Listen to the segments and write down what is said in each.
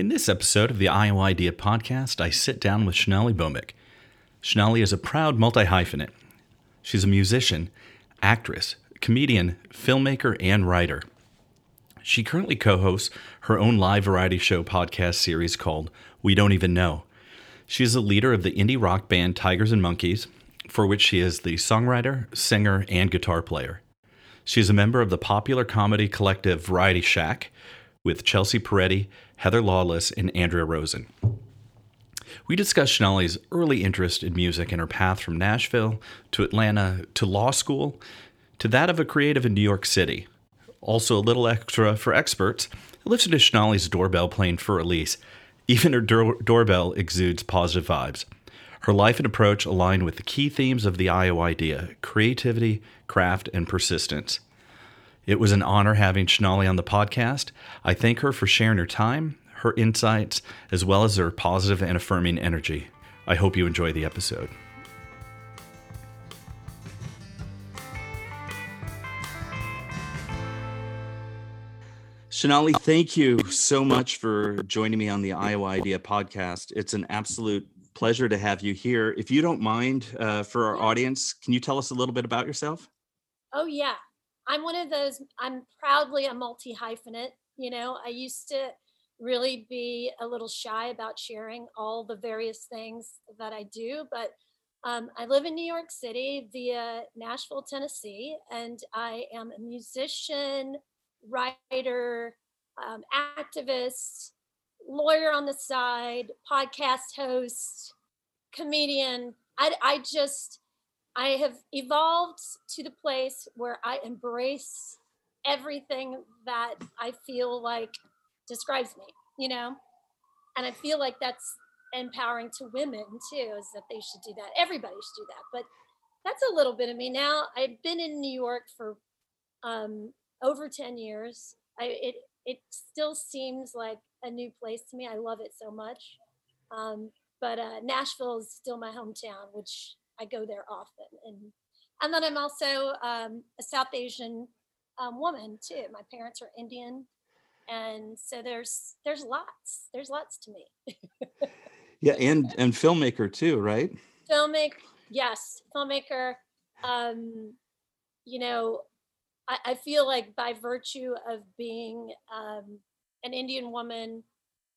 In this episode of the Iowa Idea podcast, I sit down with Shonali Bhowmik. Shonali is a proud multi hyphenate. She's a musician, actress, comedian, filmmaker, and writer. She currently co hosts her own live variety show podcast series called We Don't Even Know. She is the leader of the indie rock band Tigers and Monkeys, for which she is the songwriter, singer, and guitar player. She is a member of the popular comedy collective Variety Shac with Chelsea Peretti, Heather Lawless, and Andrea Rosen. We discuss Shonali's early interest in music and her path from Nashville to Atlanta to law school to that of a creative in New York City. Also, a little extra for experts. Listen to Shonali's doorbell playing Fur Elise. Even her door- doorbell exudes positive vibes. Her life and approach align with the key themes of the Iowa idea creativity, craft, and persistence. It was an honor having Sonali on the podcast. I thank her for sharing her time, her insights, as well as her positive and affirming energy. I hope you enjoy the episode. Shonali, thank you so much for joining me on the Iowa Idea podcast. It's an absolute pleasure to have you here. If you don't mind, uh, for our audience, can you tell us a little bit about yourself? Oh, yeah. I'm one of those, I'm proudly a multi hyphenate. You know, I used to really be a little shy about sharing all the various things that I do, but um, I live in New York City via Nashville, Tennessee, and I am a musician, writer, um, activist, lawyer on the side, podcast host, comedian. I, I just, I have evolved to the place where I embrace everything that I feel like describes me, you know? And I feel like that's empowering to women too, is that they should do that. Everybody should do that. But that's a little bit of me now. I've been in New York for um, over 10 years. I, it, it still seems like a new place to me. I love it so much. Um, but uh, Nashville is still my hometown, which I go there often. And and then I'm also um, a South Asian um, woman too. My parents are Indian, and so there's there's lots. There's lots to me. yeah, and and filmmaker too, right? Filmmaker, yes, filmmaker. Um, you know, I, I feel like by virtue of being um, an Indian woman,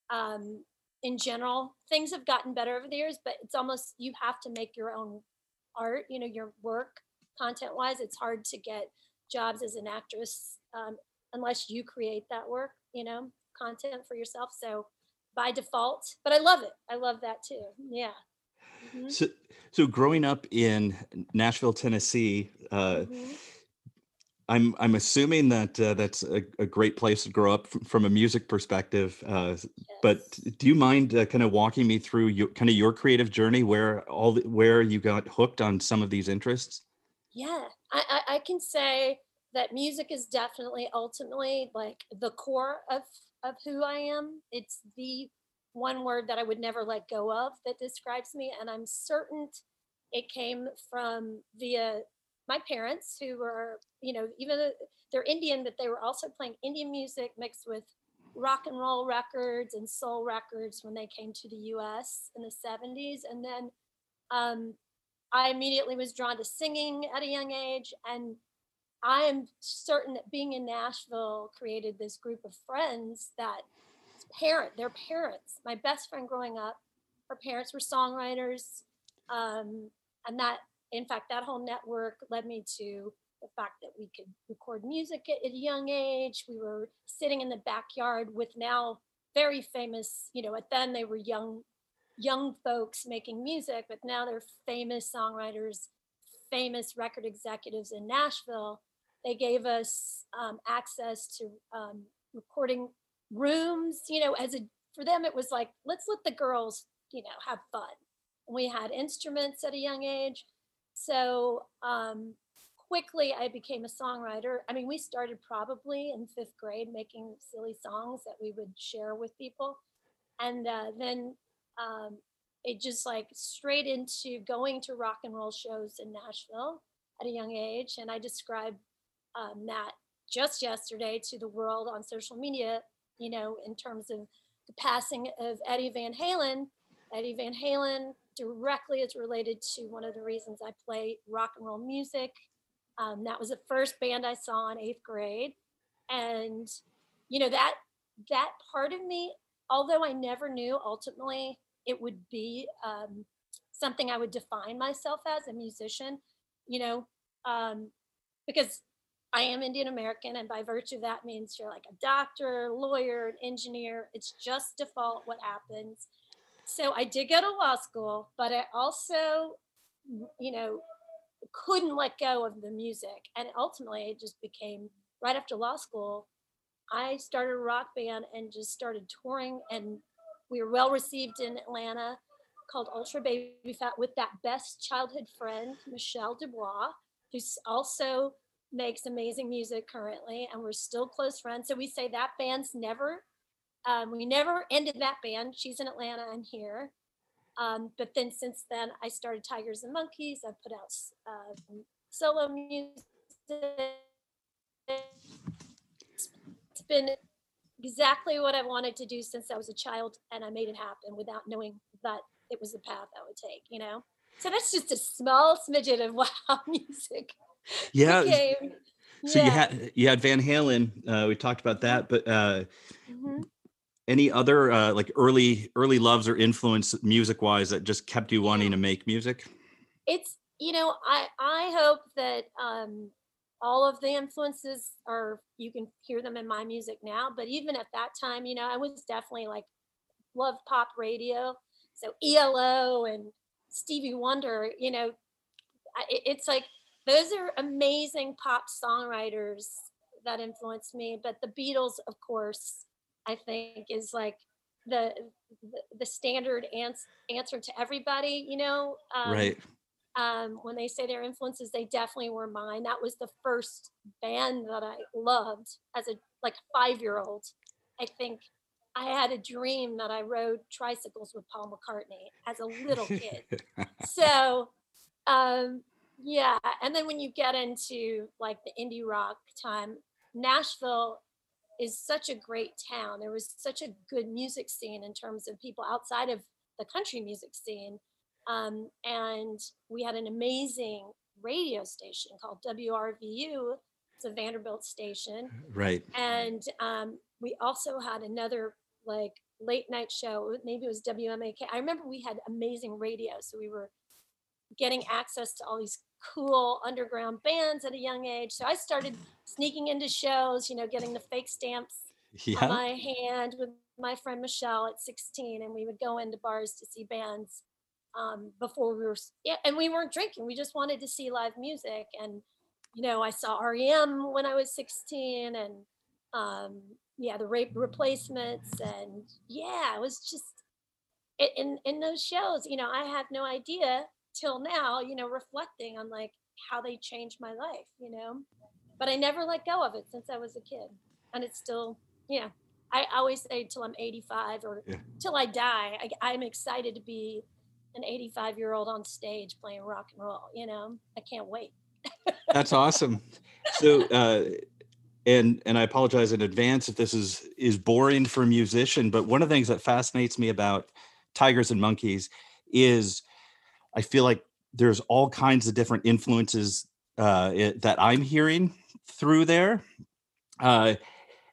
um, in general, things have gotten better over the years, but it's almost you have to make your own art, you know, your work content wise. It's hard to get jobs as an actress um, unless you create that work, you know, content for yourself. So by default, but I love it. I love that too. Yeah. Mm-hmm. So, so growing up in Nashville, Tennessee, uh, mm-hmm I'm I'm assuming that uh, that's a, a, great place to grow up from, from a music perspective. Uh, yes. But do you mind uh, kind of walking me through your kind of your creative journey, where all the, where you got hooked on some of these interests? Yeah, I, I, I can say that music is definitely ultimately like the core of of who I am. It's the one word that I would never let go of that describes me, and I'm certain it came from via my parents who were you know even they're indian but they were also playing indian music mixed with rock and roll records and soul records when they came to the us in the 70s and then um, i immediately was drawn to singing at a young age and i am certain that being in nashville created this group of friends that parent their parents my best friend growing up her parents were songwriters um, and that in fact, that whole network led me to the fact that we could record music at, a young age. We were sitting in the backyard with now very famous, you know, at then they were young, young folks making music, but now they're famous songwriters, famous record executives in Nashville. They gave us um, access to um, recording rooms, you know, as a for them it was like let's let the girls you know have fun. We had instruments at a young age. So um, quickly i became a songwriter. I mean we started probably in fifth grade making silly songs that we would share with people. And uh, then um, it just like straight into going to rock and roll shows in nashville at a young age and i described um, that just yesterday to the world on social media you know in terms of the passing of eddie van halen. Eddie van halen directly is related to one of the reasons i play rock and roll music. Um, that was the first band i saw in eighth grade. And you know that that part of me although i never knew ultimately it would be um, something I would define myself as a musician, you know, um, because I am Indian American, and by virtue of that means you're like a doctor, lawyer, an engineer. It's just default what happens. So I did go to law school, but I also, you know, couldn't let go of the music. And ultimately, it just became right after law school. I started a rock band and just started touring and we were well received in Atlanta called Ultra Baby Fat with that best childhood friend, Michelle Dubois, who's also makes amazing music currently, and we're still close friends. So we say that band's never, um, we never ended that band. She's in Atlanta, I'm here. Um, but then since then, I started Tigers and Monkeys. I've put out uh, solo music. It's been exactly what I wanted to do since I was a child, and I made it happen without knowing that it was the path I would take. You know, so that's just a small smidget of wow music. Yeah. So yeah. you had you had Van Halen. Uh, we talked about that, but uh, mm-hmm. any other uh, like early early loves or influence music wise that just kept you wanting to make music? It's you know I I hope that um, all of the influences are you can hear them in my music now but even at that time you know i was definitely like love pop radio so elo and stevie wonder you know it's like those are amazing pop songwriters that influenced me but the beatles of course i think is like the the, the standard ans- answer to everybody you know um, right um, when they say their influences, they definitely were mine. That was the first band that I loved as a like five year old. I think I had a dream that I rode tricycles with Paul McCartney as a little kid. so, um, yeah. And then when you get into like the indie rock time, Nashville is such a great town. There was such a good music scene in terms of people outside of the country music scene um, and we had an amazing radio station called WRVU. It's a Vanderbilt station. Right. And um, we also had another like late night show. Maybe it was WMAK. I remember we had amazing radio. So we were getting access to all these cool underground bands at a young age. So I started sneaking into shows, you know, getting the fake stamps yeah. on my hand with my friend Michelle at 16. And we would go into bars to see bands um, before we were yeah, and we weren't drinking. We just wanted to see live music. And you know, I saw REM when I was 16, and um, yeah, the rape replacements, and yeah, it was just in in those shows. You know, I had no idea till now. You know, reflecting on like how they changed my life. You know, but I never let go of it since I was a kid, and it's still yeah. I always say till I'm 85 or yeah. till I die, I, I'm excited to be an 85 year old on stage playing rock and roll. You know, I can't wait. That's awesome. So, uh, and and I apologize in advance if this is is boring for a musician, but one of the things that fascinates me about tigers and monkeys is I feel like there's all kinds of different influences uh, it, that I'm hearing through there. Uh,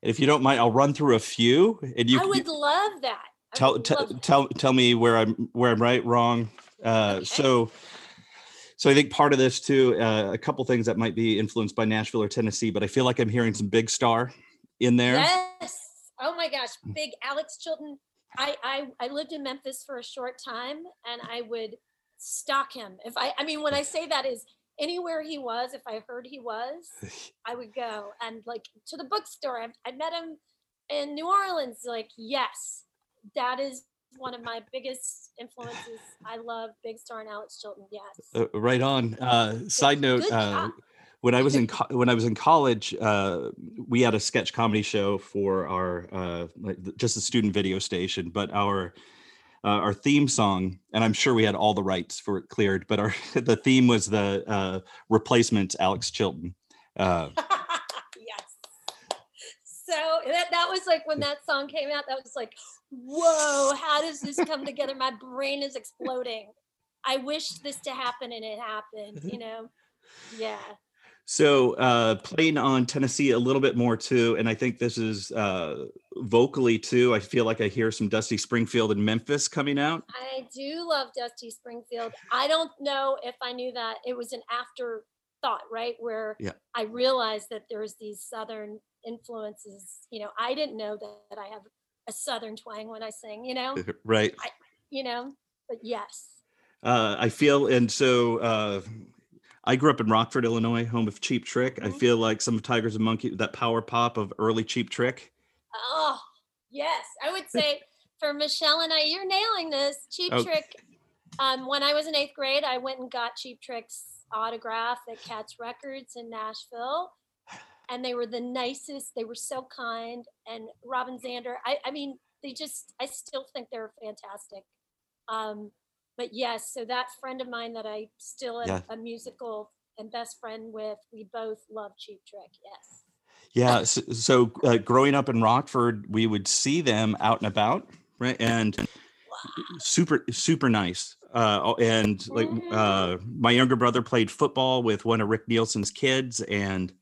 if you don't mind, I'll run through a few. And you, I would you, love that tell tell tell tell me where I'm where I'm right, wrong. Uh, okay. So, so I think part of this too, uh, a couple things that might be influenced by Nashville or Tennessee, but I feel like I'm hearing some Big Star in there. Yes. Oh my gosh, big Alex Chilton. I I I lived in Memphis for a short time, and I would stalk him. If I I mean when I say that is anywhere he was, if I heard he was, I would go and like to the bookstore. I, I met him in New Orleans. Like yes, that is one of my biggest influences. I love Big Star and Alex Chilton. Yes. Uh, right on. Uh, side note: uh, when I was in co- when I was in college, uh, we had a sketch comedy show for our uh, like just a student video station, but our uh, our theme song, and I'm sure we had all the rights for it cleared, but our the theme was the uh, replacement Alex Chilton. Uh, yes. So that, that was like when that song came out, that was like, whoa, how does this come together? My brain is exploding. I wish this to happen and it happened, you know? Yeah. So uh, playing on Tennessee a little bit more too, and I think this is uh, vocally too. I feel like I hear some Dusty Springfield and Memphis coming out. I do love Dusty Springfield. I don't know if I knew that it was an afterthought, right? Where yeah. I realized that there's these Southern influences. You know, I didn't know that, that I have a Southern twang when I sing. You know, right? I, you know, but yes. Uh, I feel, and so uh, I grew up in Rockford, Illinois, home of Cheap Trick. Mm-hmm. I feel like some of Tigers and Monkey, that power pop of early Cheap Trick. Oh, yes. I would say for Michelle and I, you're nailing this. Cheap oh. Trick. Um, when I was in eighth grade, I went and got Cheap Trick's autograph at Cats Records in Nashville. And they were the nicest. They were so kind. And Robin Zander, I, I mean, they just, I still think they're fantastic. Um, but yes, so that friend of mine that I still am yeah. a musical and best friend with, we both love Cheap Trick. Yes. Yeah. So, so uh, growing up in Rockford, we would see them out and about, right? And wow. super, super nice. Uh, and like uh, my younger brother played football with one of Rick Nielsen's kids, and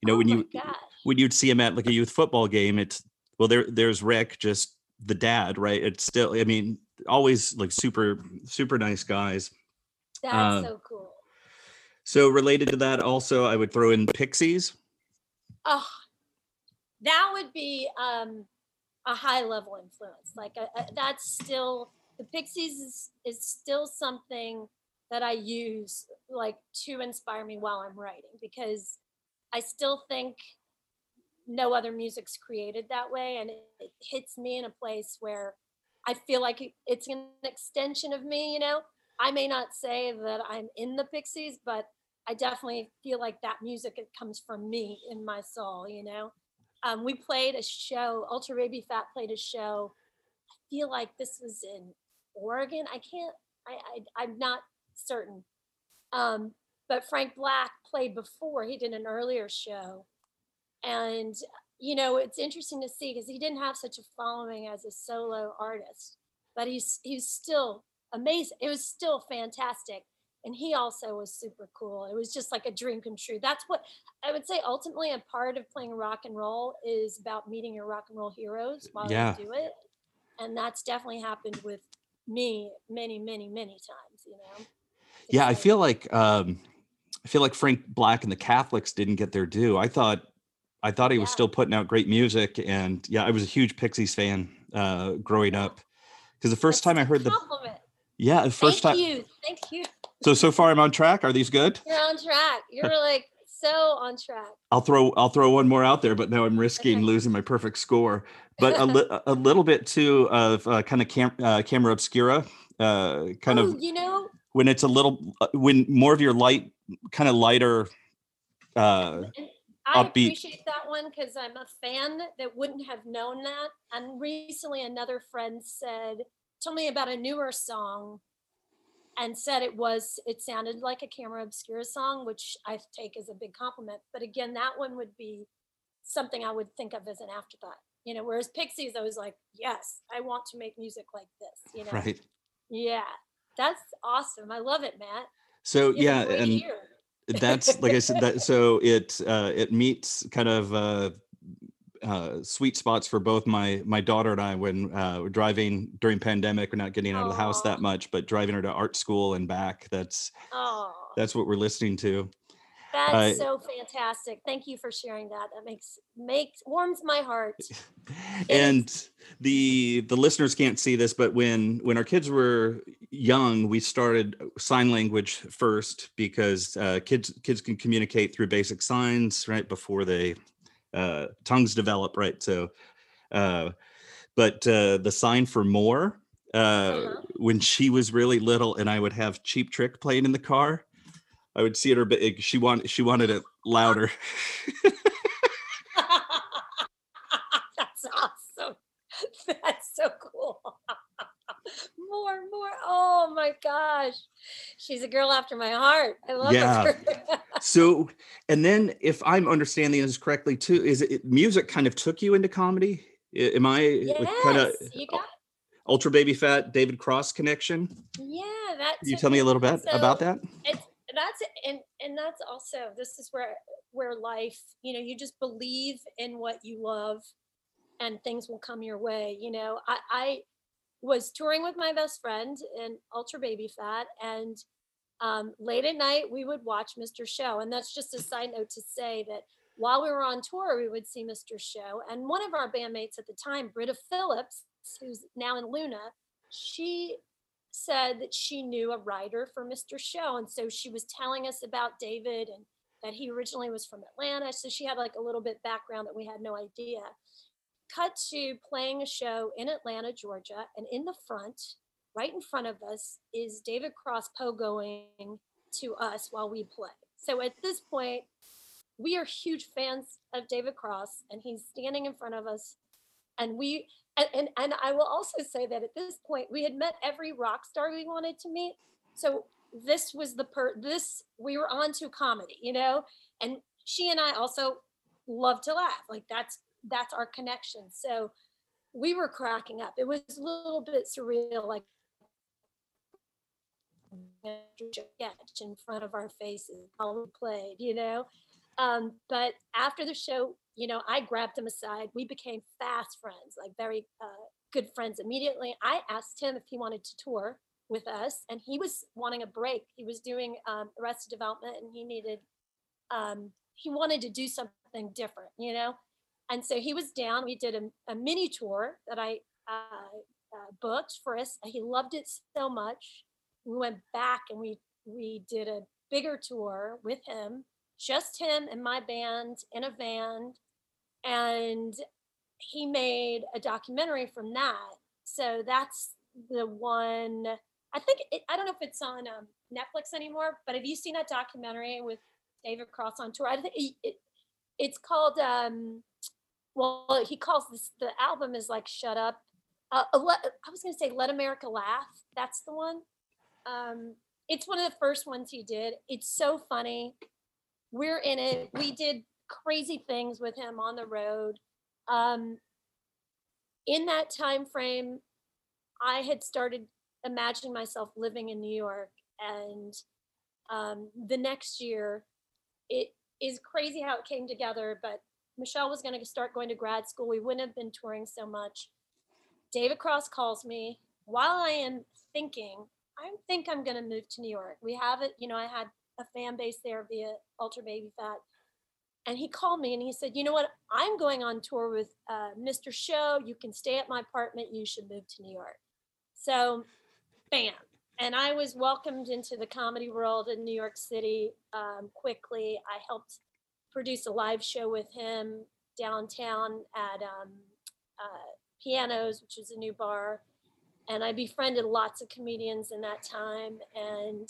you know oh when you gosh. when you'd see him at like a youth football game, it's well there there's Rick, just the dad, right? It's still, I mean, always like super super nice guys. That's uh, so cool. So related to that, also I would throw in Pixies. Oh, that would be um, a high level influence. Like a, a, that's still the Pixies is, is still something that I use like to inspire me while I'm writing because I still think no other music's created that way and it, it hits me in a place where I feel like it's an extension of me, you know. I may not say that I'm in the Pixies, but I definitely feel like that music it comes from me in my soul, you know. Um, we played a show, Ultra Baby Fat played a show. I feel like this was in Oregon. I can't, I, I I'm not certain. Um, but Frank Black played before. He did an earlier show, and you know, it's interesting to see because he didn't have such a following as a solo artist, but he's he's still amazing. It was still fantastic. And he also was super cool. It was just like a dream come true. That's what I would say ultimately a part of playing rock and roll is about meeting your rock and roll heroes while yeah. you do it. And that's definitely happened with me many, many, many times, you know. yeah, I feel like um I feel like Frank Black and the Catholics didn't get their due. I thought I thought he was still putting out great music, and yeah, I was a huge Pixies fan uh, growing up. Because the first That's time I heard compliment. the yeah, the first Thank time. Thank you, thank you. So so far, I'm on track. Are these good? You're on track. You're like so on track. I'll throw I'll throw one more out there, but now I'm risking okay. losing my perfect score. But a, li- a little bit too of uh, kind of cam- uh, camera obscura, uh, kind oh, of you know when it's a little uh, when more of your light kind of lighter uh I upbeat. appreciate that one because I'm a fan that wouldn't have known that. And recently, another friend said, told me about a newer song and said it was, it sounded like a Camera Obscura song, which I take as a big compliment. But again, that one would be something I would think of as an afterthought, you know, whereas Pixies, I was like, yes, I want to make music like this, you know? Right. Yeah. That's awesome. I love it, Matt. So, yeah. And, ear that's like I said that so it uh, it meets kind of uh, uh, sweet spots for both my my daughter and I when uh, we're driving during pandemic. We're not getting out of the house that much, but driving her to art school and back. That's Aww. that's what we're listening to. That's uh, so fantastic. Thank you for sharing that. That makes makes warms my heart. and the the listeners can't see this, but when when our kids were young, we started sign language first because uh, kids kids can communicate through basic signs right before they uh, tongues develop, right? So uh, but uh, the sign for more uh, Uh-huh. when she was really little, and I would have Cheap Trick playing in the car. I would see it her big. She wanted she wanted it louder. That's awesome. That's so cool. more, more. Oh my gosh. She's a girl after my heart. I love Yeah. her. so, and then if I'm understanding this correctly too, is it music kind of took you into comedy? I- Am I kind of you got ultra baby fat David Cross connection? yeah, that's Can you tell me a little bit about that? it's that's and and that's also this is where where life you know you just believe in what you love and things will come your way you know? I i was touring with my best friend in ultra baby fat and um, late at night we would watch mr show and that's just a side note to say that while we were on tour we would see mr show and one of our bandmates at the time britta phillips who's now in luna she said that she knew a writer for Mr. Show. And so she was telling us about David and that he originally was from Atlanta. So she had like a little bit background that we had no idea. Cut to playing a show in Atlanta, Georgia. And in the front, right in front of us, is David Cross pogoing to us while we play. So at this point, we are huge fans of David Cross, and he's standing in front of us. And we and, and and I will also say that at this point we had met every rock star we wanted to meet. So this was the per this we were on to comedy, you know, and she and I also love to laugh. Like that's that's our connection. So we were cracking up. It was a little bit surreal, like in front of our faces while we played, you know. Um, but after the show, you know, I grabbed him aside. We became fast friends, like very uh, good friends immediately. I asked him if he wanted to tour with us, and he was wanting a break. He was doing um, Arrested Development, and he needed, um, he wanted to do something different, you know. And so he was down. We did a, a mini tour that I uh, uh, booked for us. He loved it so much. We went back and we we did a bigger tour with him just him and my band in a van and he made a documentary from that. So that's the one i think it, i don't know if it's on um, netflix anymore but have you seen that documentary with david cross on tour? I think it, it, it's called um well he calls this the album is like shut up uh, i was going to say let america laugh that's the one. Um it's one of the first ones he did. It's so funny. We're in it. We did crazy things with him on the road. Um, in that time frame, I had started imagining myself living in New York, and um, the next year, it is crazy how it came together. But Michelle was going to start going to grad school. We wouldn't have been touring so much. David Cross calls me while I am thinking. I think I'm going to move to New York. We have it. You know, I had a fan base there via Ultra Baby Fat. And he called me and he said, You know what? I'm going on tour with uh, Mr. Show. You can stay at my apartment. You should move to New York. So, bam. And I was welcomed into the comedy world in New York City um, quickly. I helped produce a live show with him downtown at um, uh, Pianos, which is a new bar. And I befriended lots of comedians in that time. And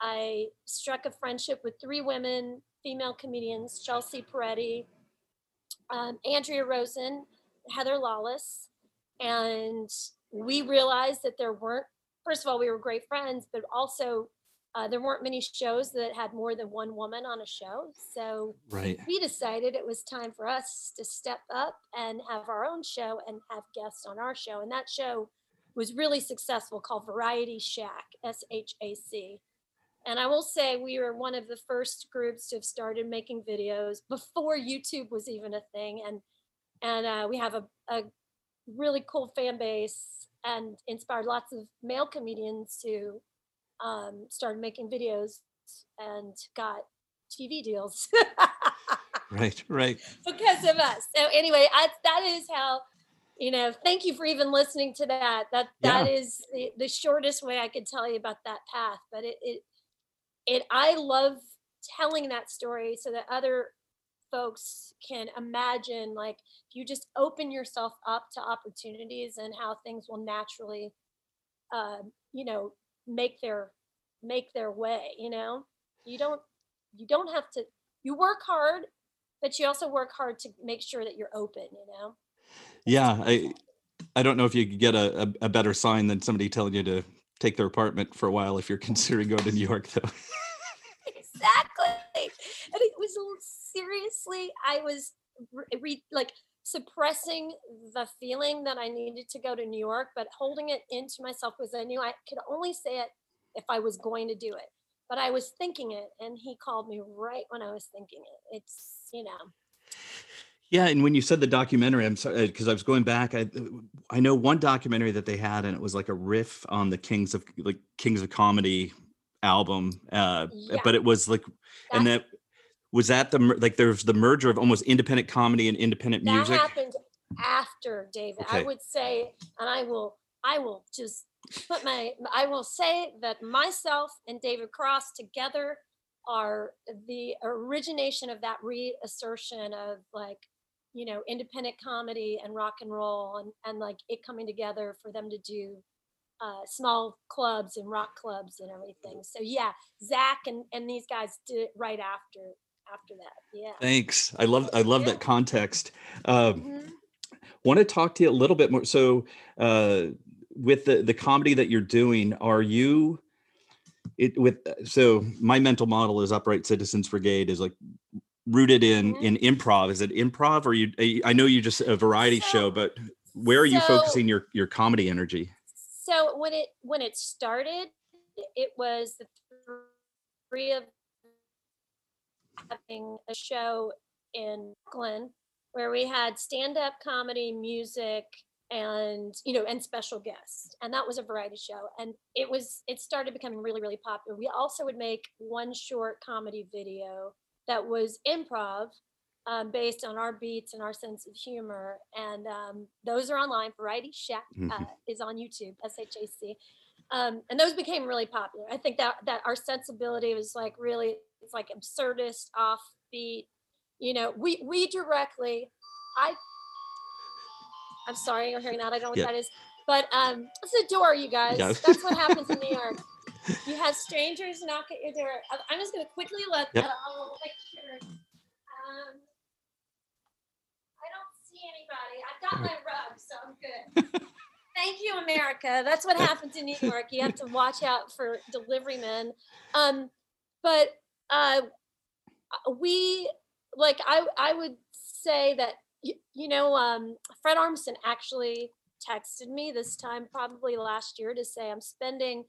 I struck a friendship with three women, female comedians Chelsea Peretti, um, Andrea Rosen, Heather Lawless. And we realized that there weren't, first of all, we were great friends, but also uh, there weren't many shows that had more than one woman on a show. So Right. we decided it was time for us to step up and have our own show and have guests on our show. And that show was really successful called Variety Shac, S H A C. And I will say we were one of the first groups to have started making videos before YouTube was even a thing. And and uh, we have a, a really cool fan base and inspired lots of male comedians to um, start making videos and got TV deals Right. Right. because of us. So anyway, I, that is how you know. Thank you for even listening to that. That that Yeah. is the, the shortest way I could tell you about that path. But it it it I love telling that story so that other folks can imagine like you just open yourself up to opportunities and how things will naturally uh, you know make their make their way you know? You don't you don't have to you work hard but you also work hard to make sure that you're open you know? Yeah i i don't know if you could get a, a better sign than somebody telling you to take their apartment for a while if you're considering going to new york though exactly and it was seriously i was re- like suppressing the feeling that i needed to go to new york but holding it into myself because i knew i could only say it if i was going to do it but I was thinking it, and he called me right when I was thinking it. It's you know. Yeah, and when you said the documentary, I'm sorry because I was going back. I I know one documentary that they had, and it was like a riff on the Kings of like Kings of Comedy album. Uh, yeah. But it was like, That's, and that was that the like there's the merger of almost independent comedy and independent that music. That happened after David. Okay. I would say, and I will I will just put my I will say that myself and David Cross together are the origination of that reassertion of like you know independent comedy and rock and roll and and like it coming together for them to do uh, small clubs and rock clubs and everything. So yeah, Zach and and these guys did it right after after that. Yeah. Thanks. I love I love yeah. that context. Um, mm-hmm. Want to talk to you a little bit more. So uh, with the the comedy that you're doing, are you it with so my mental model is upright citizens brigade is like rooted in mm-hmm. in improv. Is it improv or you i know you just a variety so, show but where are so, you focusing your your comedy energy? So when it when it started it was the three of having a show in brooklyn where we had stand-up comedy music and you know and special guests and that was a variety show and it was it started becoming really really popular. We also would make one short comedy video that was improv um, based on our beats and our sense of humor and um, those are online variety shac uh, mm-hmm. is on youtube s-h-a-c um, and those became really popular i think that that our sensibility was like really it's like absurdist offbeat you know we we directly i I'm sorry you're hearing that. I don't know what yeah. that is. But um, it's a door, you guys. That's what happens in New York. You have strangers knock at your door. I'm just going to quickly let yep. that. I'll make sure. Um, I don't see anybody. I've got my rug, so I'm good. Thank you, America. That's what happens in New York. You have to watch out for delivery men. Um, but uh, we like I I would say that you, you know, um, Fred Armisen actually texted me this time, probably last year, to say I'm spending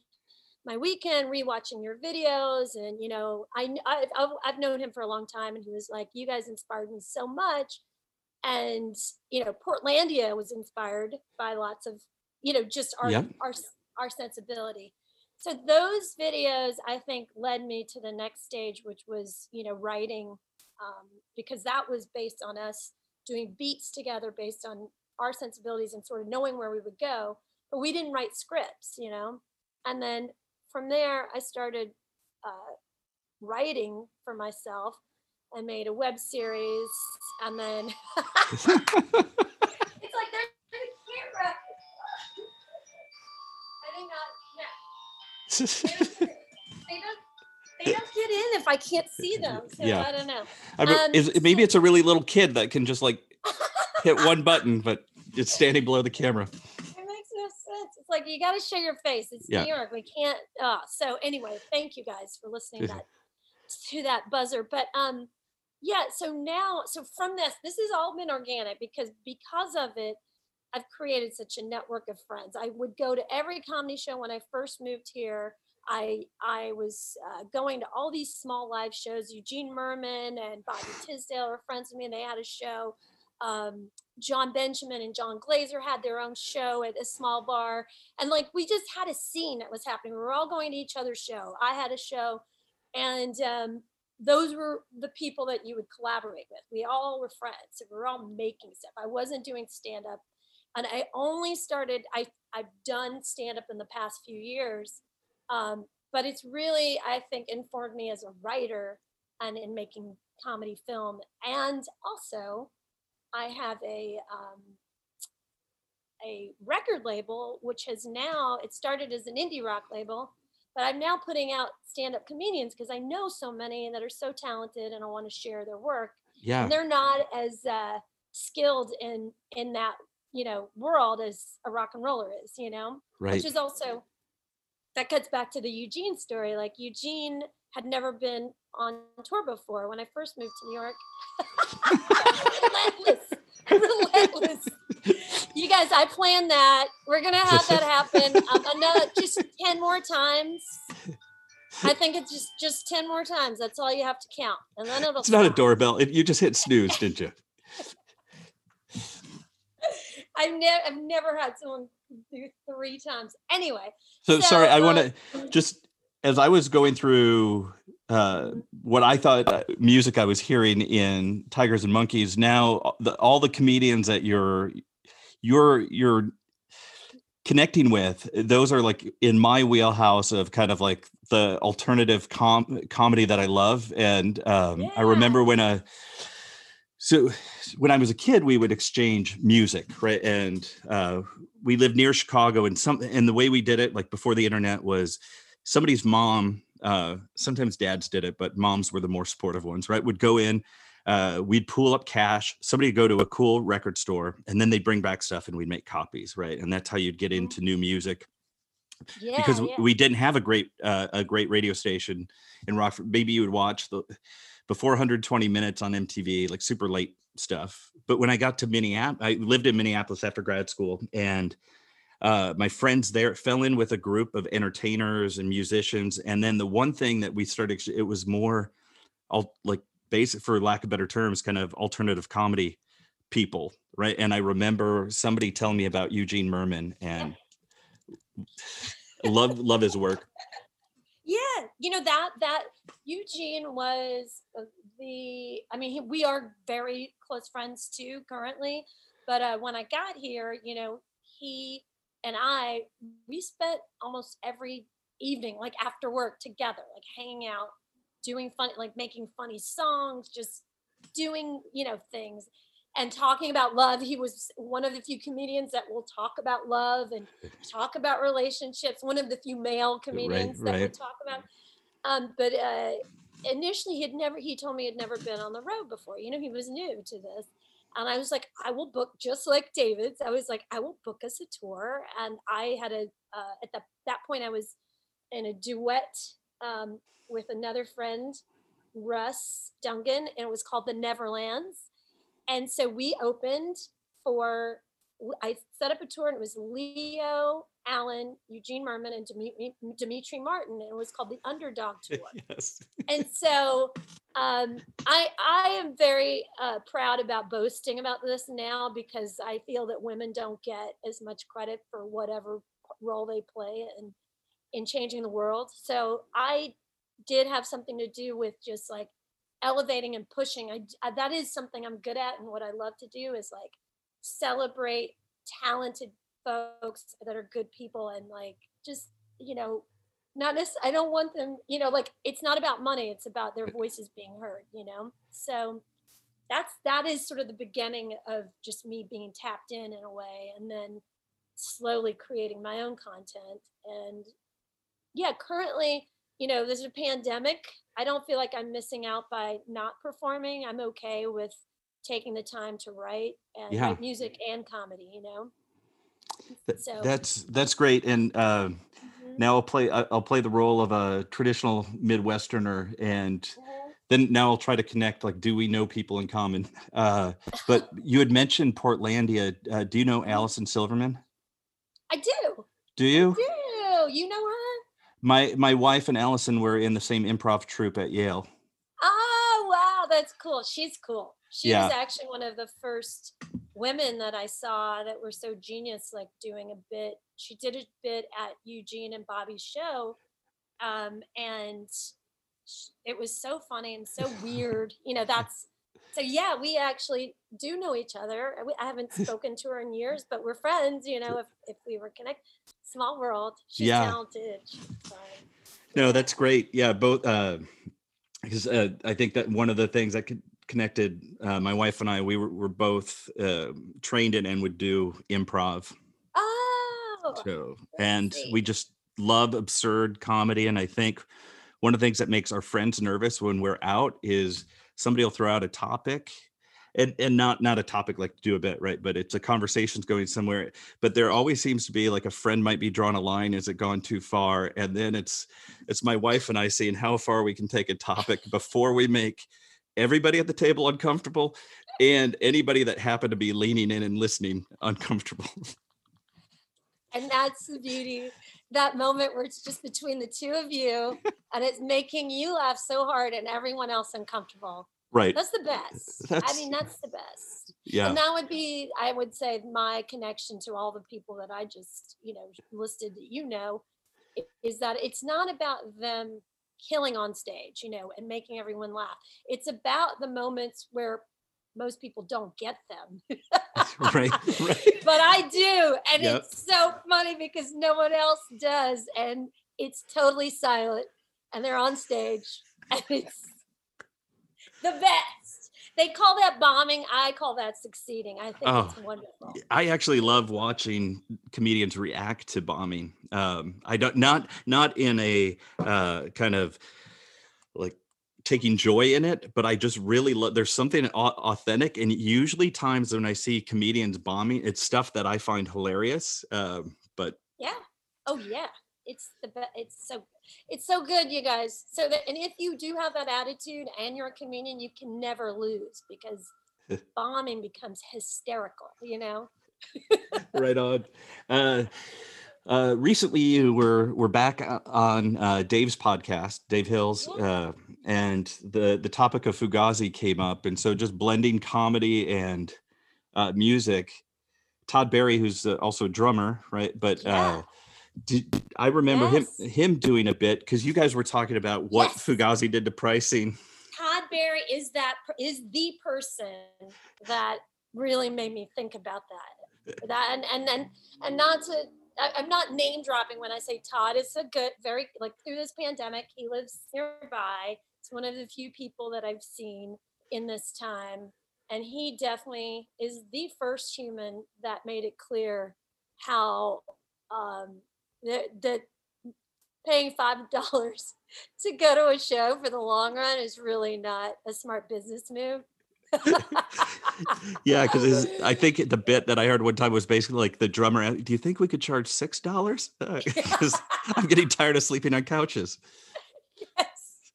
my weekend rewatching your videos, and you know, I I've, I've known him for a long time, and he was like, "You guys inspired me so much," and you know, Portlandia was inspired by lots of you know just our yep. our our sensibility. So those videos, I think, led me to the next stage, which was you know writing, um, because that was based on us doing beats together based on our sensibilities and sort of knowing where we would go. But we didn't write scripts, you know. And then from there, I started uh, writing for myself and made a web series. And then it's like there's a camera. I did not. No. they don't they don't get in if I can't see them. So yeah. I don't know. I mean, um, is, maybe it's a really little kid that can just like hit one button, but it's standing below the camera. It makes no sense. It's like you got to show your face. It's yeah. New York. We can't. Uh, so anyway, thank you guys for listening that, to that buzzer. But um, yeah. So now, so from this, this has all been organic because because of it. I've created such a network of friends. I would go to every comedy show when I first moved here. I I was uh, going to all these small live shows. Eugene Mirman and Bobby Tisdale are friends with me, and they had a show. Um, Jon Benjamin and Jon Glaser had their own show at a small bar, and like we just had a scene that was happening. We were all going to each other's show. I had a show, and um, those were the people that you would collaborate with. We all were friends. We were all making stuff. I wasn't doing stand up, and I only started. I I've done stand up in the past few years um, but it's really, I think, informed me as a writer and in making comedy film. And also, I have a um, a record label, which has now it started as an indie rock label, but I'm now putting out stand-up comedians because I know so many that are so talented and I want to share their work. Yeah. And they're not as uh, skilled in in that you know world as a rock and roller is, you know, Right. which is also that cuts back to the Eugene story. Like Eugene had never been on tour before when I first moved to New York. relentless, relentless. You guys, I planned that. We're gonna have that happen um, another just ten more times. I think it's just just ten more times. That's all you have to count, and then it'll. It's not a doorbell. It, you just hit snooze, didn't you? I've never, I've never had someone do three times. Anyway, So, sorry, I want to just as I was going through uh, what I thought uh, music I was hearing in Tigers and Monkeys. Now, uh, the, all the comedians that you're you're you're connecting with, those are like in my wheelhouse of kind of like the alternative com- comedy that I love. And um, I remember when a so when I was a kid, we would exchange music, right? And uh, we lived near Chicago, and some and the way we did it, like before the internet, was somebody's mom. Uh, sometimes dads did it, but moms were the more supportive ones, right? Would go in, uh, we'd pool up cash. Somebody would go to a cool record store, and then they'd bring back stuff, and we'd make copies, right? And that's how you'd get into new music yeah, because yeah. we didn't have a great uh, a great radio station in Rockford. Maybe you would watch the before 120 minutes on MTV, like super late stuff. But when I got to Minneapolis, I lived in Minneapolis after grad school, and uh, my friends there fell in with a group of entertainers and musicians. And then the one thing that we started, it was more, all like basic, for lack of better terms, kind of alternative comedy people, right? And I remember somebody telling me about Eugene Merman and love love his work. Yeah, you know that that Eugene was uh, the. I mean, he, we are very close friends too currently. But uh, when I got here, you know, he and I we spent almost every evening, like after work, together, like hanging out, doing fun, like making funny songs, just doing you know things and talking about love. He was one of the few comedians that will talk about love and talk about relationships. One of the few male comedians that right. would talk about. Um, but uh, initially, he'd never. He told me he'd never been on the road before. You know, he was new to this, and I was like, I will book just like David's. I was like, I will book us a tour, and I had a uh, at the, that point I was in a duet um, with another friend, Russ Duncan, and it was called the Neverlands. And so we opened for, I set up a tour and it was Leo, Allen, Eugene Mirman, and Demetri, Demetri Martin. And it was called the Underdog Tour. yes. and so um, I, I am very uh, proud about boasting about this now because I feel that women don't get as much credit for whatever role they play in, in changing the world. So I did have something to do with just like elevating and pushing. I, I that is something I'm good at, and what I love to do is like celebrate talented folks that are good people and like just you know not necessarily i don't want them you know like it's not about money it's about their voices being heard you know? So that's that is sort of the beginning of just me being tapped in in a way and then slowly creating my own content. And yeah currently you know there's a pandemic. I don't feel like i'm missing out by not performing. I'm okay with taking the time to write and Yeah. write music and comedy you know So- That's that's great. And uh, Mhm. now I'll play I- I'll play the role of a traditional Midwesterner, and Mhm. then now I'll try to connect. Like, do we know people in common? Uh, but you had mentioned Portlandia. Uh, do you know Allison Silverman? i do Do you? do you know her My my wife and Allison were in the same improv troupe at Yale. Oh wow, that's cool. She's cool. She Yeah. was actually one of the first women that I saw that were so genius, like doing a bit. She did a bit at Eugene and Bobby's show, um, and it was so funny and so weird. You know, that's so yeah. We actually do know each other. I- haven't spoken to her in years, but we're friends. You know, if if we were connected, small world. She's Yeah. talented. She's. No, that's great. Yeah, both uh, because uh, I think that one of the things that could connected uh, my wife and I. We were, were both uh, trained in and would do improv. Oh, So, and we just love absurd comedy. And I think one of the things that makes our friends nervous when we're out is somebody will throw out a topic. And, and not not a topic like do a bit right but it's a conversation's going somewhere but there always seems to be like a friend might be drawing a line is it gone too far and then it's it's my wife and i seeing how far we can take a topic before we make everybody at the table uncomfortable and anybody that happened to be leaning in and listening uncomfortable. And that's the beauty that moment where it's just between the two of you and it's making you laugh so hard and everyone else uncomfortable. Right. That's the best. I mean that's the best. Yeah. And that would be i would say my connection to all the people that i just you know listed that you know is that it's not about them killing on stage you know and making everyone laugh it's about the moments where most people don't get them right right but I do. And Yep. it's so funny because no one else does. And it's totally silent. And they're on stage. And it's the best. They call that bombing. I call that succeeding. I think Oh, it's wonderful. I actually love watching comedians react to bombing. Um, I don't not not in a uh, kind of like taking joy in it, but I just really love. There's something authentic, and usually times when I see comedians bombing, it's stuff that I find hilarious. Um, but Yeah. Oh yeah. It's the best. It's so it's so good, you guys. So that and if you do have that attitude and you're a comedian, you can never lose because bombing becomes hysterical, you know? right on. Uh, uh, recently, you were were back on uh, Dave's podcast, Dave Hill's, uh, and the the topic of Fugazi came up, and so just blending comedy and uh, music. Todd Barry, who's uh, also a drummer, right? But Yeah. uh, did, I remember Yes. him him doing a bit because you guys were talking about what Yes. Fugazi did to pricing. Todd Barry is that is the person that really made me think about that. That and and and and not to I, I'm not name dropping when I say Todd is a good very like through this pandemic he lives nearby. It's one of the few people that I've seen in this time, and he definitely is the first human that made it clear how um, that that paying five dollars to go to a show for the long run is really not a smart business move. yeah, because I think the bit that I heard one time was basically like the drummer. Do you think we could charge six dollars? Because I'm getting tired of sleeping on couches. yes.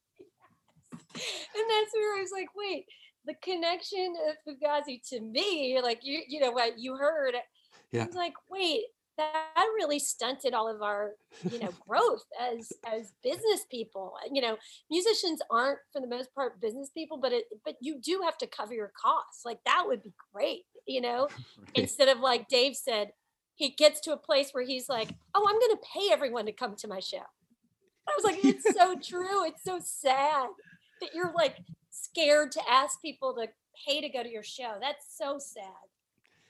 And that's where I was like, wait, the connection of Fugazi to me, like you, you know what you heard. Yeah. I was like, wait, that really stunted all of our, you know, growth as as business people. You know, musicians aren't for the most part business people, but it but you do have to cover your costs. Like that would be great, you know, instead of like Dave said, he gets to a place where he's like, oh, I'm going to pay everyone to come to my show. I was like, it's so true. It's so sad that you're like scared to ask people to pay to go to your show. That's so sad.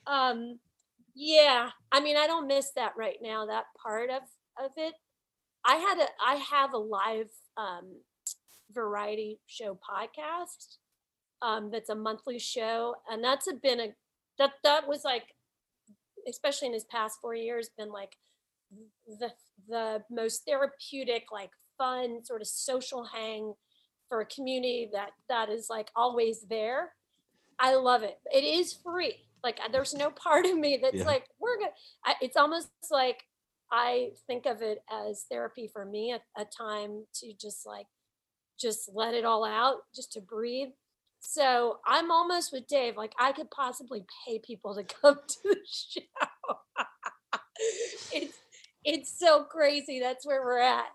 Um, yeah, I mean, I don't miss that right now. That part of of it. I had a I have a live um, variety show podcast. Um, that's a monthly show, and that's a, been a that that was like, especially in his past four years, been like the the most therapeutic, like fun, sort of social hang for a community that that is like always there. I love it. It is free. Like uh, there's no part of me that's Yeah. like we're gonna. I, it's almost like I think of it as therapy for me, a, a time to just like just let it all out, just to breathe. So I'm almost with Dave. Like I could possibly pay people to come to the show. it's it's so crazy. That's where we're at.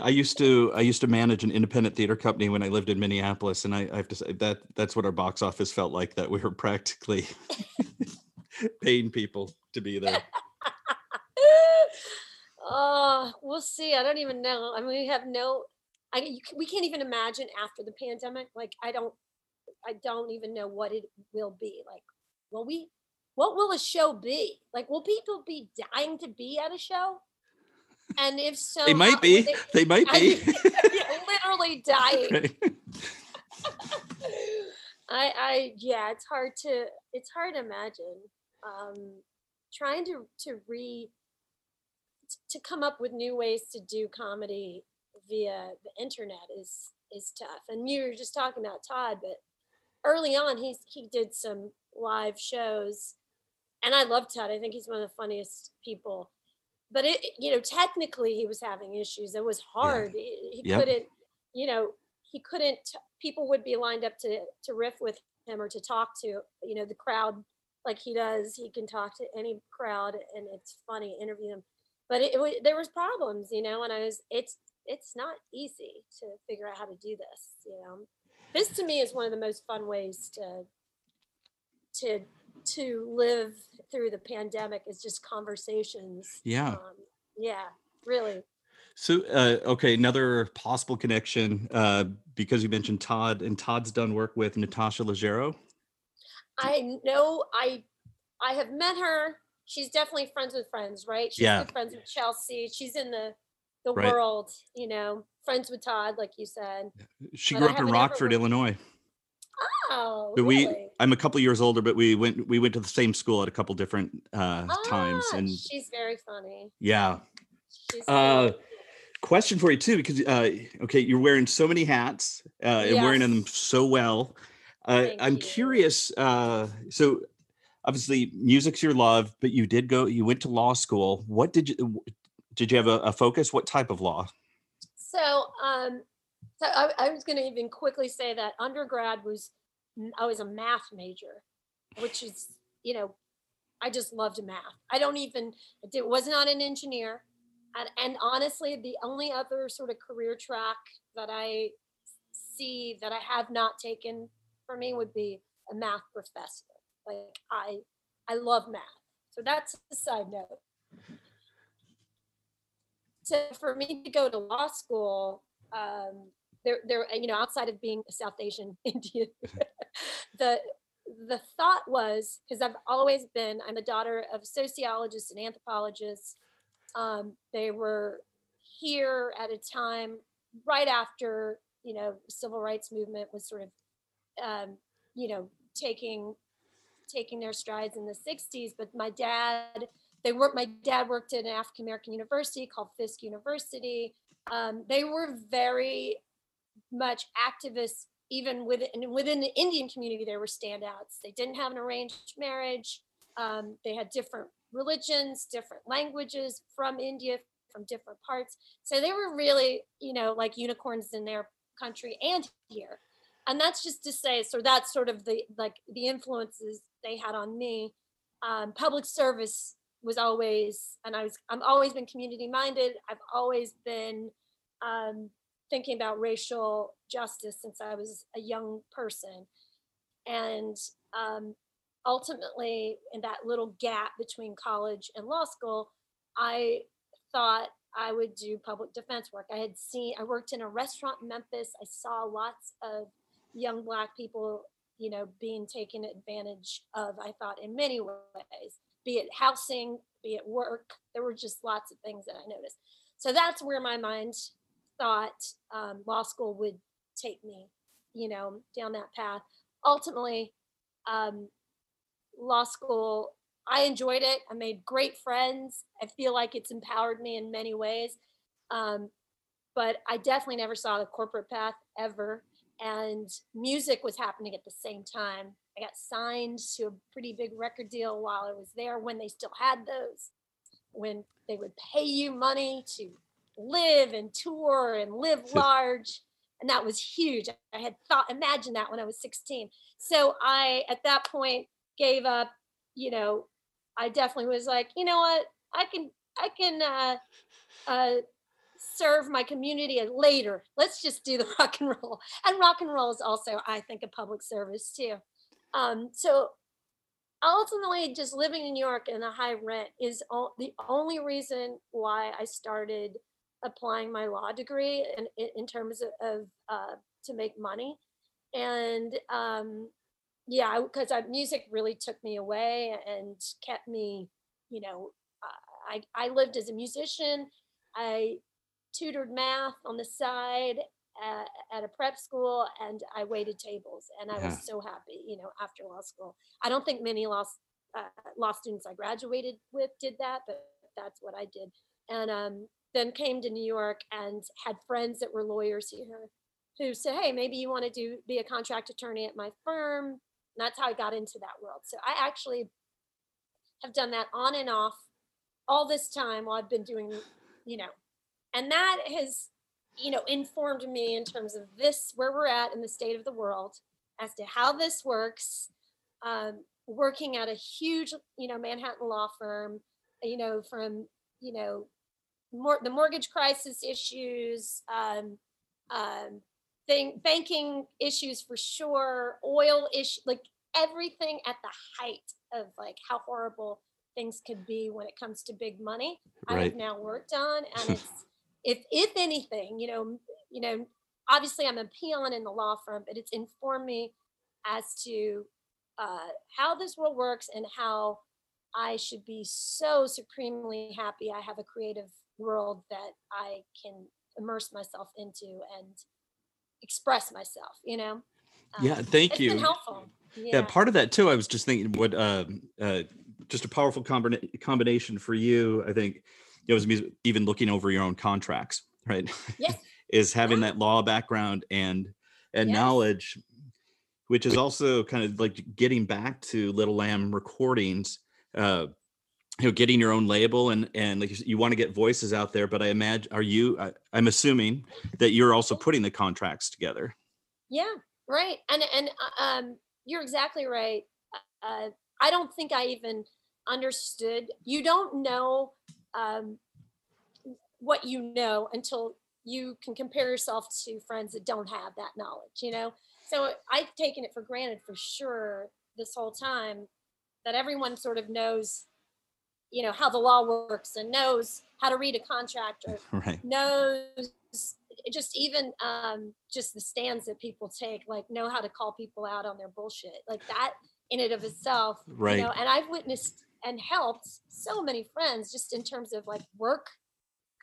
I used to I used to manage an independent theater company when I lived in Minneapolis, and I, I have to say that that's what our box office felt like. That we were practically paying people to be there. oh, we'll see. I don't even know. I mean, we have no. I we can't even imagine after the pandemic. Like I don't. I don't even know what it will be. Like, will we? What will a show be? Like, will people be dying to be at a show? And if so, they might be. they- They might be. literally dying. Right. I, I, yeah, it's hard to, it's hard to imagine. Um, trying to to re to come up with new ways to do comedy via the internet is is tough. And you were just talking about Todd, but early on, he's he did some live shows, and I love Todd. I think he's one of the funniest people. But it, you know, technically, he was having issues. It was hard. He, he Yep. couldn't, you know, he couldn't. People would be lined up to to riff with him or to talk to, you know, the crowd like he does. He can talk to any crowd, and it's funny interview them. But it, it there was problems, you know, and I was it's it's not easy to figure out how to do this, you know. This to me is one of the most fun ways to to to live through the pandemic is just conversations. Yeah. Um, yeah, really. So, uh, okay, another possible connection uh, because you mentioned Todd, and Todd's done work with Natasha Leggero. I know I I have met her. She's definitely friends with friends, right? She's Yeah. friends with Chelsea. She's in the the Right. world, you know, friends with Todd, like you said. She But grew up in Rockford, Illinois. Oh, But we. I'm a couple years older, but we went we went to the same school at a couple different uh, times, Ah, and she's very funny. yeah. She's Uh, very- question for you too, because uh, okay, you're wearing so many hats uh, and wearing them so well. Uh, Thank I'm you. curious. Uh, so, obviously, music's your love, but you did go. You went to law school. What did you? Did you have a, a focus? What type of law? So, um, so I, I was going to even quickly say that undergrad was I was a math major, which is you know, I just loved math. I don't even it was not an engineer, and, and honestly, the only other sort of career track that I see that I have not taken for me would be a math professor. Like I, I love math. So that's a side note. So for me to go to law school, um, there, there, you know, outside of being a South Asian Indian, the the thought was because I've always been, I'm a daughter of sociologists and anthropologists. Um, they were here at a time right after, you know, civil rights movement was sort of, um, you know, taking taking their strides in the 60s. But my dad, they worked, my dad worked at an African American university called Fisk University. Um, they were very much activists even within within the Indian community, there were standouts. They didn't have an arranged marriage. Um, they had different religions, different languages from India, from different parts. So they were really, you know, like unicorns in their country and here. And that's just to say, so that's sort of the like the influences they had on me. Um, public service was always, and I was, I'm always been community minded. I've always been um, thinking about racial justice since I was a young person. And um, ultimately, in that little gap between college and law school, I thought I would do public defense work. I had seen, I worked in a restaurant in Memphis. I saw lots of young Black people, you know, being taken advantage of, I thought, in many ways, be it housing, be it work. There were just lots of things that I noticed. So that's where my mind thought um, law school would take me, you know, down that path. Ultimately, um, law school, I enjoyed it. I made great friends. I feel like it's empowered me in many ways. Um, but I definitely never saw the corporate path ever. And music was happening at the same time. I got signed to a pretty big record deal while I was there when they still had those, when they would pay you money to live and tour and live large and that was huge. I had thought imagined that when i was 16 so i at that point gave up you know. I definitely was like you know what? I can i can uh uh serve my community later. Let's just do the rock and roll. And rock and roll is also i think a public service too. Um so ultimately just living in new york and a high rent is o- the only reason why i started applying my law degree in, in, terms of, of uh, to make money and um, yeah because music really took me away and kept me you know uh, I, I lived as a musician I tutored math on the side at, at a prep school and I waited tables and I Yeah. was so happy, you know, after law school. I don't think many law, uh, law students I graduated with did that, but that's what I did. And um, then came to New York and had friends that were lawyers here who said, "Hey, maybe you want to do be a contract attorney at my firm." And that's how I got into that world. So I actually have done that on and off all this time while I've been doing, you know, and that has, you know, informed me in terms of this where we're at in the state of the world as to how this works. Um, working at a huge, you know, Manhattan law firm, you know, from you know, mor- the mortgage crisis issues, um, um, thing, banking issues for sure, oil issue, like everything at the height of like how horrible things could be when it comes to big money. I've now worked on, and it's if if anything, you know, you know, obviously I'm a peon in the law firm, but it's informed me as to uh, how this world works and how I should be so supremely happy I have a creative world that I can immerse myself into and express myself, you know? Yeah, Um, thank it's you. been helpful. yeah. Yeah. part of that too i was just thinking what uh, uh just a powerful combina- combination for you i think it was me- even looking over your own contracts right Yes. is having Yeah. that law background and and Yes. knowledge which is also kind of like getting back to little lamb recordings uh you know getting your own label and and like you, want to get voices out there but i imagine are you I, i'm assuming that you're also putting the contracts together Yeah, right. And and uh, um, you're exactly right. Uh, I don't think I even understood. You don't know um, what you know until you can compare yourself to friends that don't have that knowledge. You know, so I've taken it for granted for sure this whole time that everyone sort of knows, you know, how the law works and knows how to read a contract or right. knows just even um just the stands that people take like know how to call people out on their bullshit like that in and of itself Right. you know and i've witnessed and helped so many friends just in terms of like work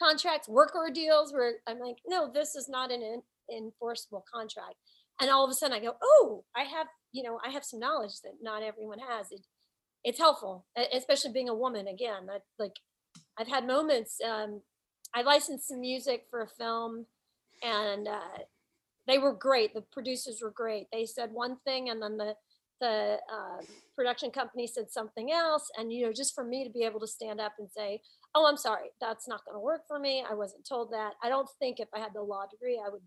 contracts work ordeals where i'm like no this is not an en- enforceable contract. And all of a sudden i go oh i have you know i have some knowledge that not everyone has. It it's helpful especially being a woman again that like i've had moments um i licensed some music for a film and uh, they were great. The producers were great. They said one thing, and then the the um, production company said something else. And you know, just for me to be able to stand up and say, "Oh, I'm sorry, that's not going to work for me. I wasn't told that." I don't think if I had the law degree, I would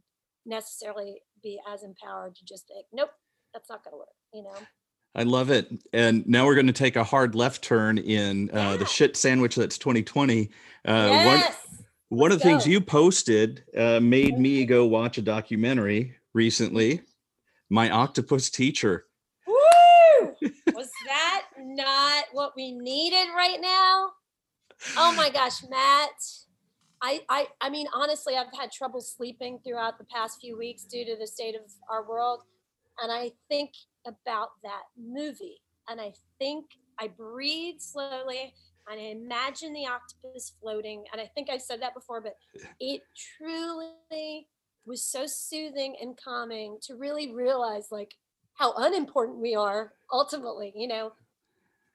necessarily be as empowered to just think, "Nope, that's not going to work." You know. I love it. And now we're going to take a hard left turn in uh, the shit sandwich that's 2020. Uh, yes. One, one of the things you posted uh, made me go watch a documentary recently. My octopus teacher. Woo! Was that not what we needed right now? Oh my gosh, Matt. I, I I mean honestly I've had trouble sleeping throughout the past few weeks due to the state of our world and I think about that movie and I think I breathe slowly and I imagine the octopus floating and I think I've said that before but it truly was so soothing and calming to really realize like how unimportant we are ultimately you know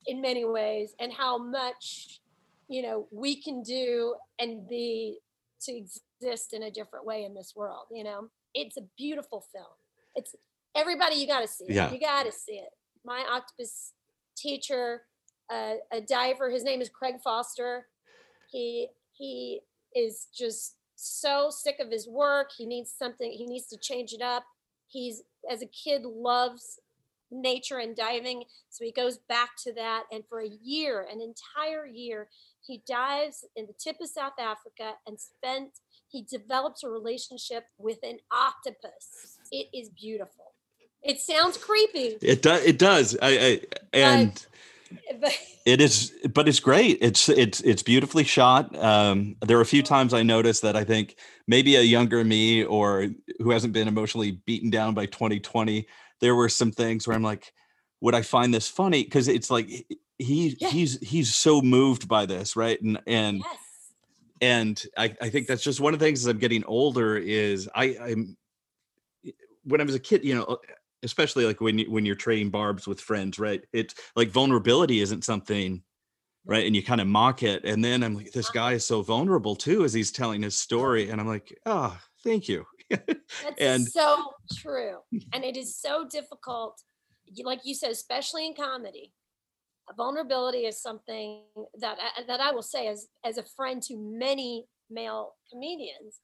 in many ways and how much you know we can do and be to exist in a different way in this world you know? It's a beautiful film. It's everybody you got to see it. Yeah. you got to see it. My octopus teacher uh, a diver his name is craig foster. He he is just so sick of his work. He needs something he needs to change it up. He's as a kid loves nature and diving so he goes back to that and for a year an entire year he dives in the tip of south africa and spent he develops a relationship with an octopus. It is beautiful it sounds creepy It does. It does. I, I and but it is, but it's great. It's it's it's beautifully shot. Um, there are a few times I noticed that I think maybe a younger me or who hasn't been emotionally beaten down by 2020, there were some things where I'm like, would I find this funny? Because it's like he he's he's so moved by this, right? And and yes and I, I think that's just one of the things as I'm getting older is I, I'm when I was a kid, you know, especially like when you when you're trading barbs with friends, right? It's like vulnerability isn't something right and you kind of mock it and then i'm like this guy is so vulnerable too as he's telling his story and i'm like oh thank you That's and so true. And it is so difficult, like you said, especially in comedy. Vulnerability is something that I, that I will say as as a friend to many male comedians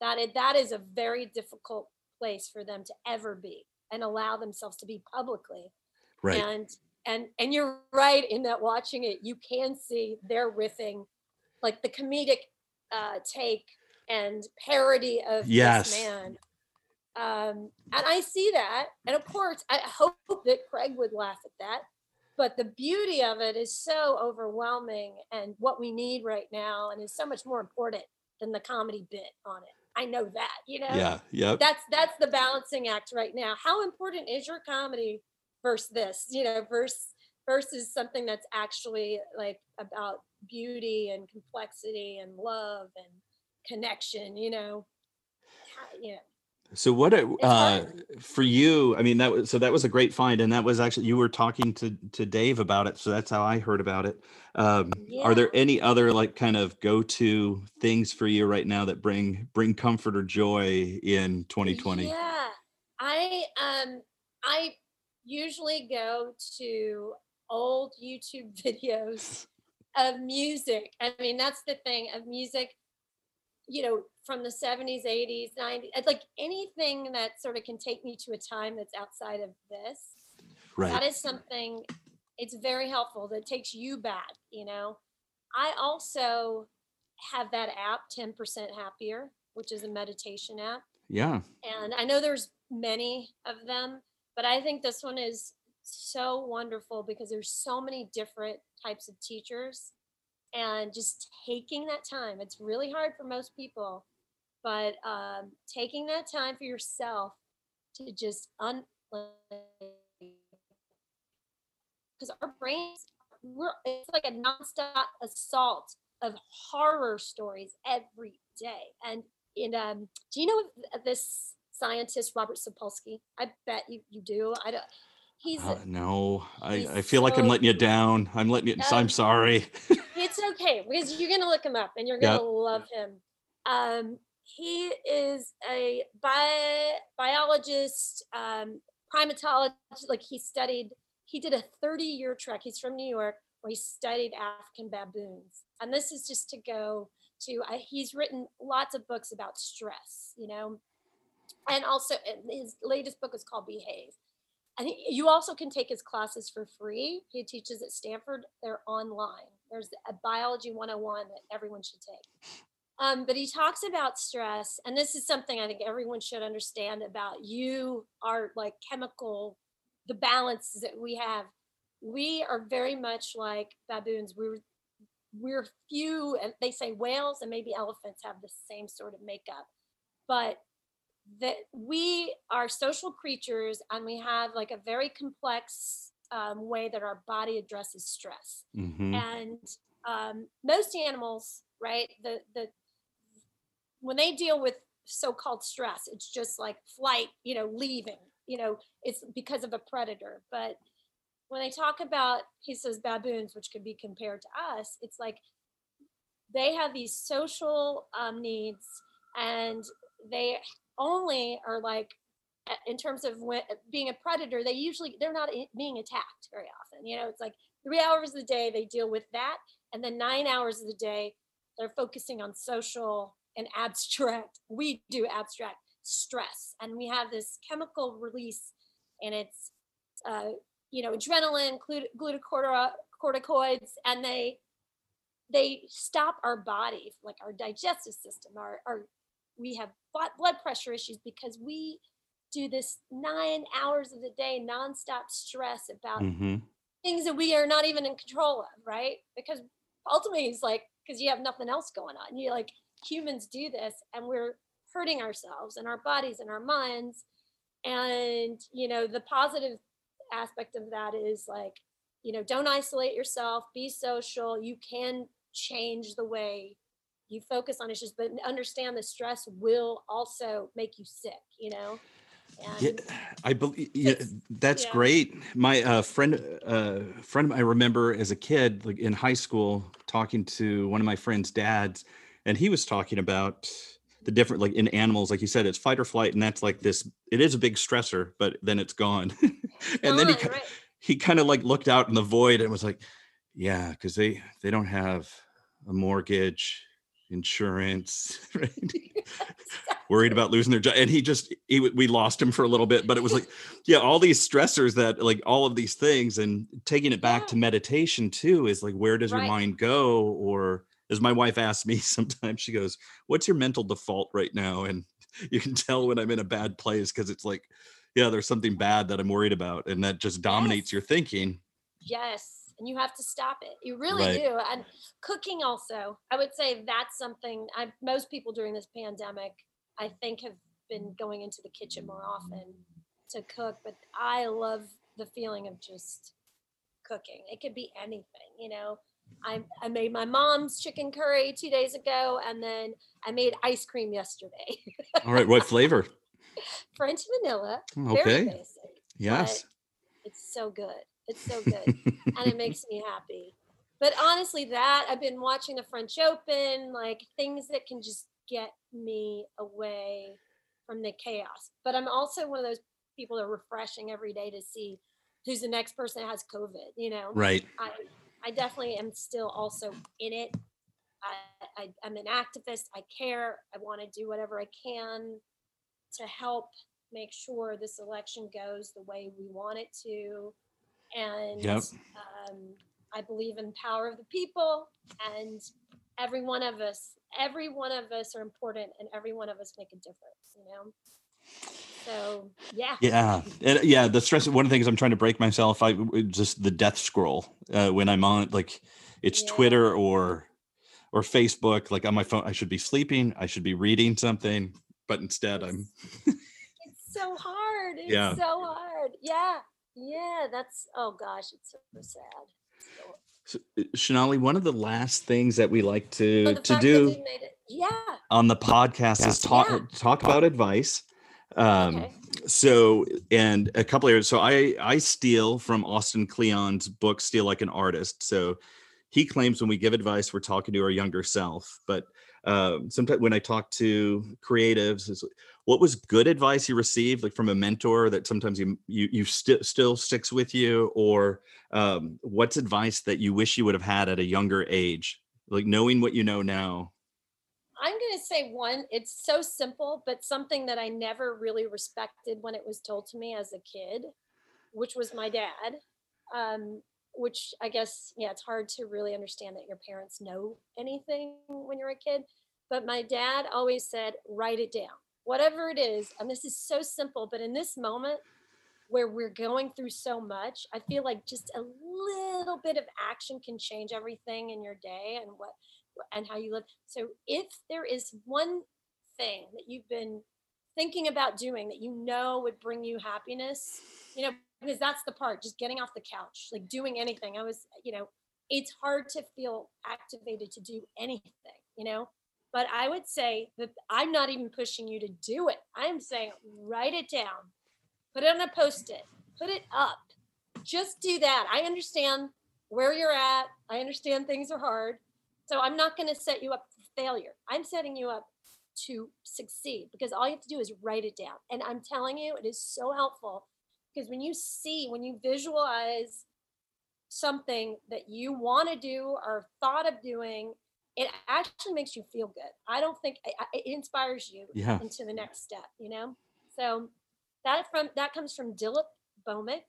that it, that is a very difficult place for them to ever be and allow themselves to be publicly. right And and and you're right in that watching it, you can see they're riffing like the comedic uh, take and parody of Yes. this man. Um, and I see that, and of course, I hope that Craig would laugh at that. But the beauty of it is so overwhelming, and what we need right now, and is so much more important than the comedy bit on it. I know that, you know? Yeah yep. That's that's the balancing act right now. How important is your comedy versus this you know versus versus something that's actually like about beauty and complexity and love and connection you know? How- you know So what uh for you, I mean that was so that was a great find and that was actually you were talking to to Dave about it so that's how I heard about it. Um are there any other like kind of go-to things for you right now that bring bring comfort or joy in 2020? Yeah, I um I usually go to old YouTube videos of music. I mean, that's the thing of music, you know, from the 70s, 80s, 90s, it's like anything that sort of can take me to a time that's outside of this. That Right. is something it's very helpful that takes you back, you know. I also have that app 10% happier, which is a meditation app Yeah. and I know there's many of them, but I think this one is so wonderful because there's so many different types of teachers and just taking that time. It's really hard for most people, but um, taking that time for yourself to just un because our brains we're it's like a nonstop assault of horror stories every day and in um do you know this scientist robert sapolsky i bet you, you do i don't he's Uh, no, I, he's I feel like I'm letting you down. I'm letting you, Um, I'm sorry. it's okay because you're gonna look him up and you're gonna love him. Um, he is a bi- biologist, um, primatologist. Like he studied, he did a 30 year trek. He's from New York where he studied African baboons, and this is just to go to. Uh, he's written lots of books about stress, you know, and also his latest book is called Behave. And you also can take his classes for free. He teaches at Stanford. They're online. There's a biology 101 that everyone should take. Um, but he talks about stress, and this is something I think everyone should understand about you, are like chemical, the balance that we have. We are very much like baboons. We're we're few, and they say whales and maybe elephants have the same sort of makeup, but that we are social creatures and we have like a very complex um, way that our body addresses stress Mhm. and um, most animals right the the when they deal with so-called stress it's just like flight you know leaving you know it's because of a predator but when they talk about he says baboons which could be compared to us it's like they have these social um, needs and they only are like in terms of when, being a predator they usually they're not being attacked very often you know it's like three hours a day they deal with that and then nine hours of the day they're focusing on social and abstract we do abstract stress and we have this chemical release and it's uh, you know adrenaline glucocorticoids and they they stop our body like our digestive system our, our we have blood pressure issues because we do this nine hours of the day nonstop stress about Mhm. things that we are not even in control of, right? Because ultimately it's like because you have nothing else going on. You like humans do this and we're hurting ourselves and our bodies and our minds. And you know, the positive aspect of that is like, you know, don't isolate yourself, be social. You can change the way you focus on issues, but understand the stress will also make you sick, you know? yeah, I believe yeah, that's yeah. great. My uh, friend, uh, friend, I remember as a kid, like in high school, talking to one of my friends' dads, and he was talking about the different, like in animals, like you said, it's fight or flight, and that's like this. It is a big stressor, but then it's gone. and then he right. he kind of like looked out in the void and was like, "Yeah, because they they don't have a mortgage, insurance, right? worried about losing their job and he just he, we lost him for a little bit but it was like yeah all these stressors that like all of these things and taking it back Yeah. to meditation too is like where does your mind go or as my wife asks me sometimes she goes what's your mental default right now and you can tell when i'm in a bad place because it's like yeah there's something bad that i'm worried about and that just dominates Yes. your thinking Yes, and you have to stop it. You really Right. do. And cooking also, I would say that's something I most people during this pandemic, I think have been going into the kitchen more often to cook, but I love the feeling of just cooking. It could be anything, you know. I I made my mom's chicken curry 2 days ago and then I made ice cream yesterday. all right what flavor French vanilla, okay basic. yes It's so good. It's so good. and it makes me happy. But honestly, that I've been watching the French Open, like things that can just get me away from the chaos. But I'm also one of those people that are refreshing every day to see who's the next person that has COVID. You know, right I I definitely am still also in it. I, I I'm an activist. I care. I want to do whatever I can to help make sure this election goes the way we want it to. And Yep. um, I believe in power of the people, and every one of us, every one of us are important, and every one of us make a difference. You know. So yeah. Yeah, and yeah, the stress. One of the things I'm trying to break myself, I just the death scroll uh, when I'm on like it's Yeah. Twitter or or Facebook. Like on my phone, I should be sleeping, I should be reading something, but instead I'm It's so hard. It's Yeah. so hard. Yeah. Yeah. That's oh gosh, it's so sad. So- So, uh, Shonali. One of the last things that we like to But the to do it- Yeah. on the podcast is talk Yeah. talk about advice. Um, Okay. so and a couple areas so i i steal from austin kleon's book steal like an artist so he claims when we give advice we're talking to our younger self but um sometimes when i talk to creatives is what was good advice you received like from a mentor that sometimes you you, you sti- still sticks with you or um what's advice that you wish you would have had at a younger age like knowing what you know now I'm going to say one, it's so simple, but something that I never really respected when it was told to me as a kid, which was my dad. Um, which I guess, yeah, it's hard to really understand that your parents know anything when you're a kid. But my dad always said, write it down, whatever it is. And this is so simple, but in this moment where we're going through so much, I feel like just a little bit of action can change everything in your day and what and how you live. So if there is one thing that you've been thinking about doing that you know would bring you happiness, you know, because that's the part, just getting off the couch, like doing anything. I was, you know, it's hard to feel activated to do anything, you know. But I would say that I'm not even pushing you to do it. I'm saying write it down, put it on a post it, put it up. Just do that. I understand where you're at. I understand things are hard. So I'm not going to set you up for failure. I'm setting you up to succeed because all you have to do is write it down. And I'm telling you, it is so helpful because when you see, when you visualize something that you want to do or thought of doing, it actually makes you feel good. I don't think it, it inspires you yeah into the next step, you know? So that from that comes from Dilip Bhowmik,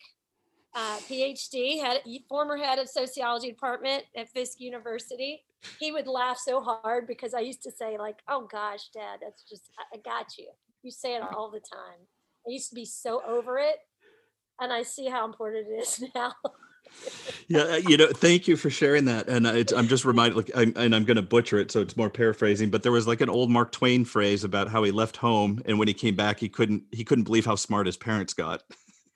uh, PhD, head, former head of sociology department at Fisk University. He would laugh so hard because I used to say like, "Oh gosh, Dad, that's just I, I got you." You say it all the time. I used to be so over it, and I see how important it is now. Yeah uh, you know thank you for sharing that and it's, i'm just reminded like I'm, and i'm going to butcher it so it's more paraphrasing but there was like an old mark twain phrase about how he left home and when he came back he couldn't he couldn't believe how smart his parents got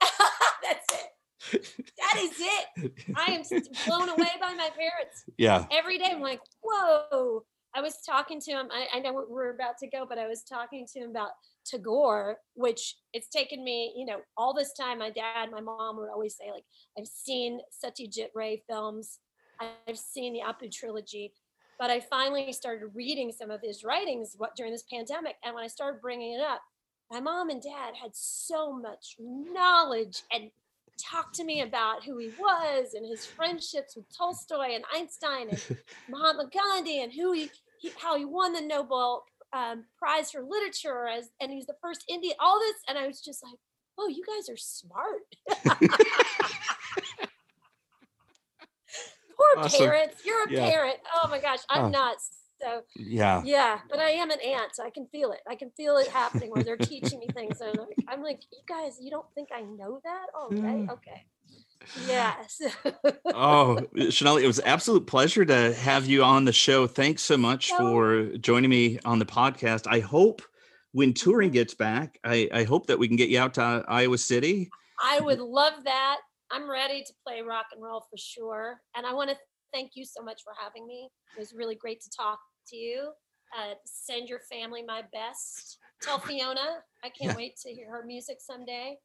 that's it. That is it. I am blown away by my parents. yeah every day I'm like, whoa, I was talking to him. I, I know we're about to go, but I was talking to him about Tagore, which it's taken me, you know, all this time. My dad, my mom would always say, like, I've seen Satyajit Ray films, I've seen the Apu trilogy, but I finally started reading some of his writings what, during this pandemic. And when I started bringing it up, my mom and dad had so much knowledge and talked to me about who he was and his friendships with Tolstoy and Einstein and Mahatma Gandhi and who he, he how he won the Nobel um, Prize for Literature as and he's the first Indian. All this, and I was just like, "Oh, you guys are smart." Poor Awesome. parents. You're a Yeah. parent. Oh my gosh, I'm Oh. nuts. So Yeah. yeah, but I am an aunt. So I can feel it. I can feel it happening where they're teaching me things. And I'm like, I'm like, you guys, you don't think I know that? Oh, right. Okay. Yes. Oh, Chanel, it was an absolute pleasure to have you on the show. Thanks so much Oh. for joining me on the podcast. I hope when touring gets back, I, I hope that we can get you out to Iowa City. I would love that. I'm ready to play rock and roll for sure. And I want to thank you so much for having me. It was really great to talk to you. Uh, send your family my best. Tell Fiona I can't Yeah. wait to hear her music someday.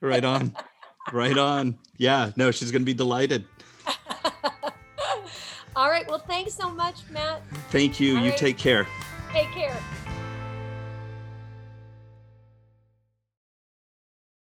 Right on. right on. Yeah, no, she's going to be delighted. All right. Well, thanks so much, Matt. Thank you. All You right. take care. Take care.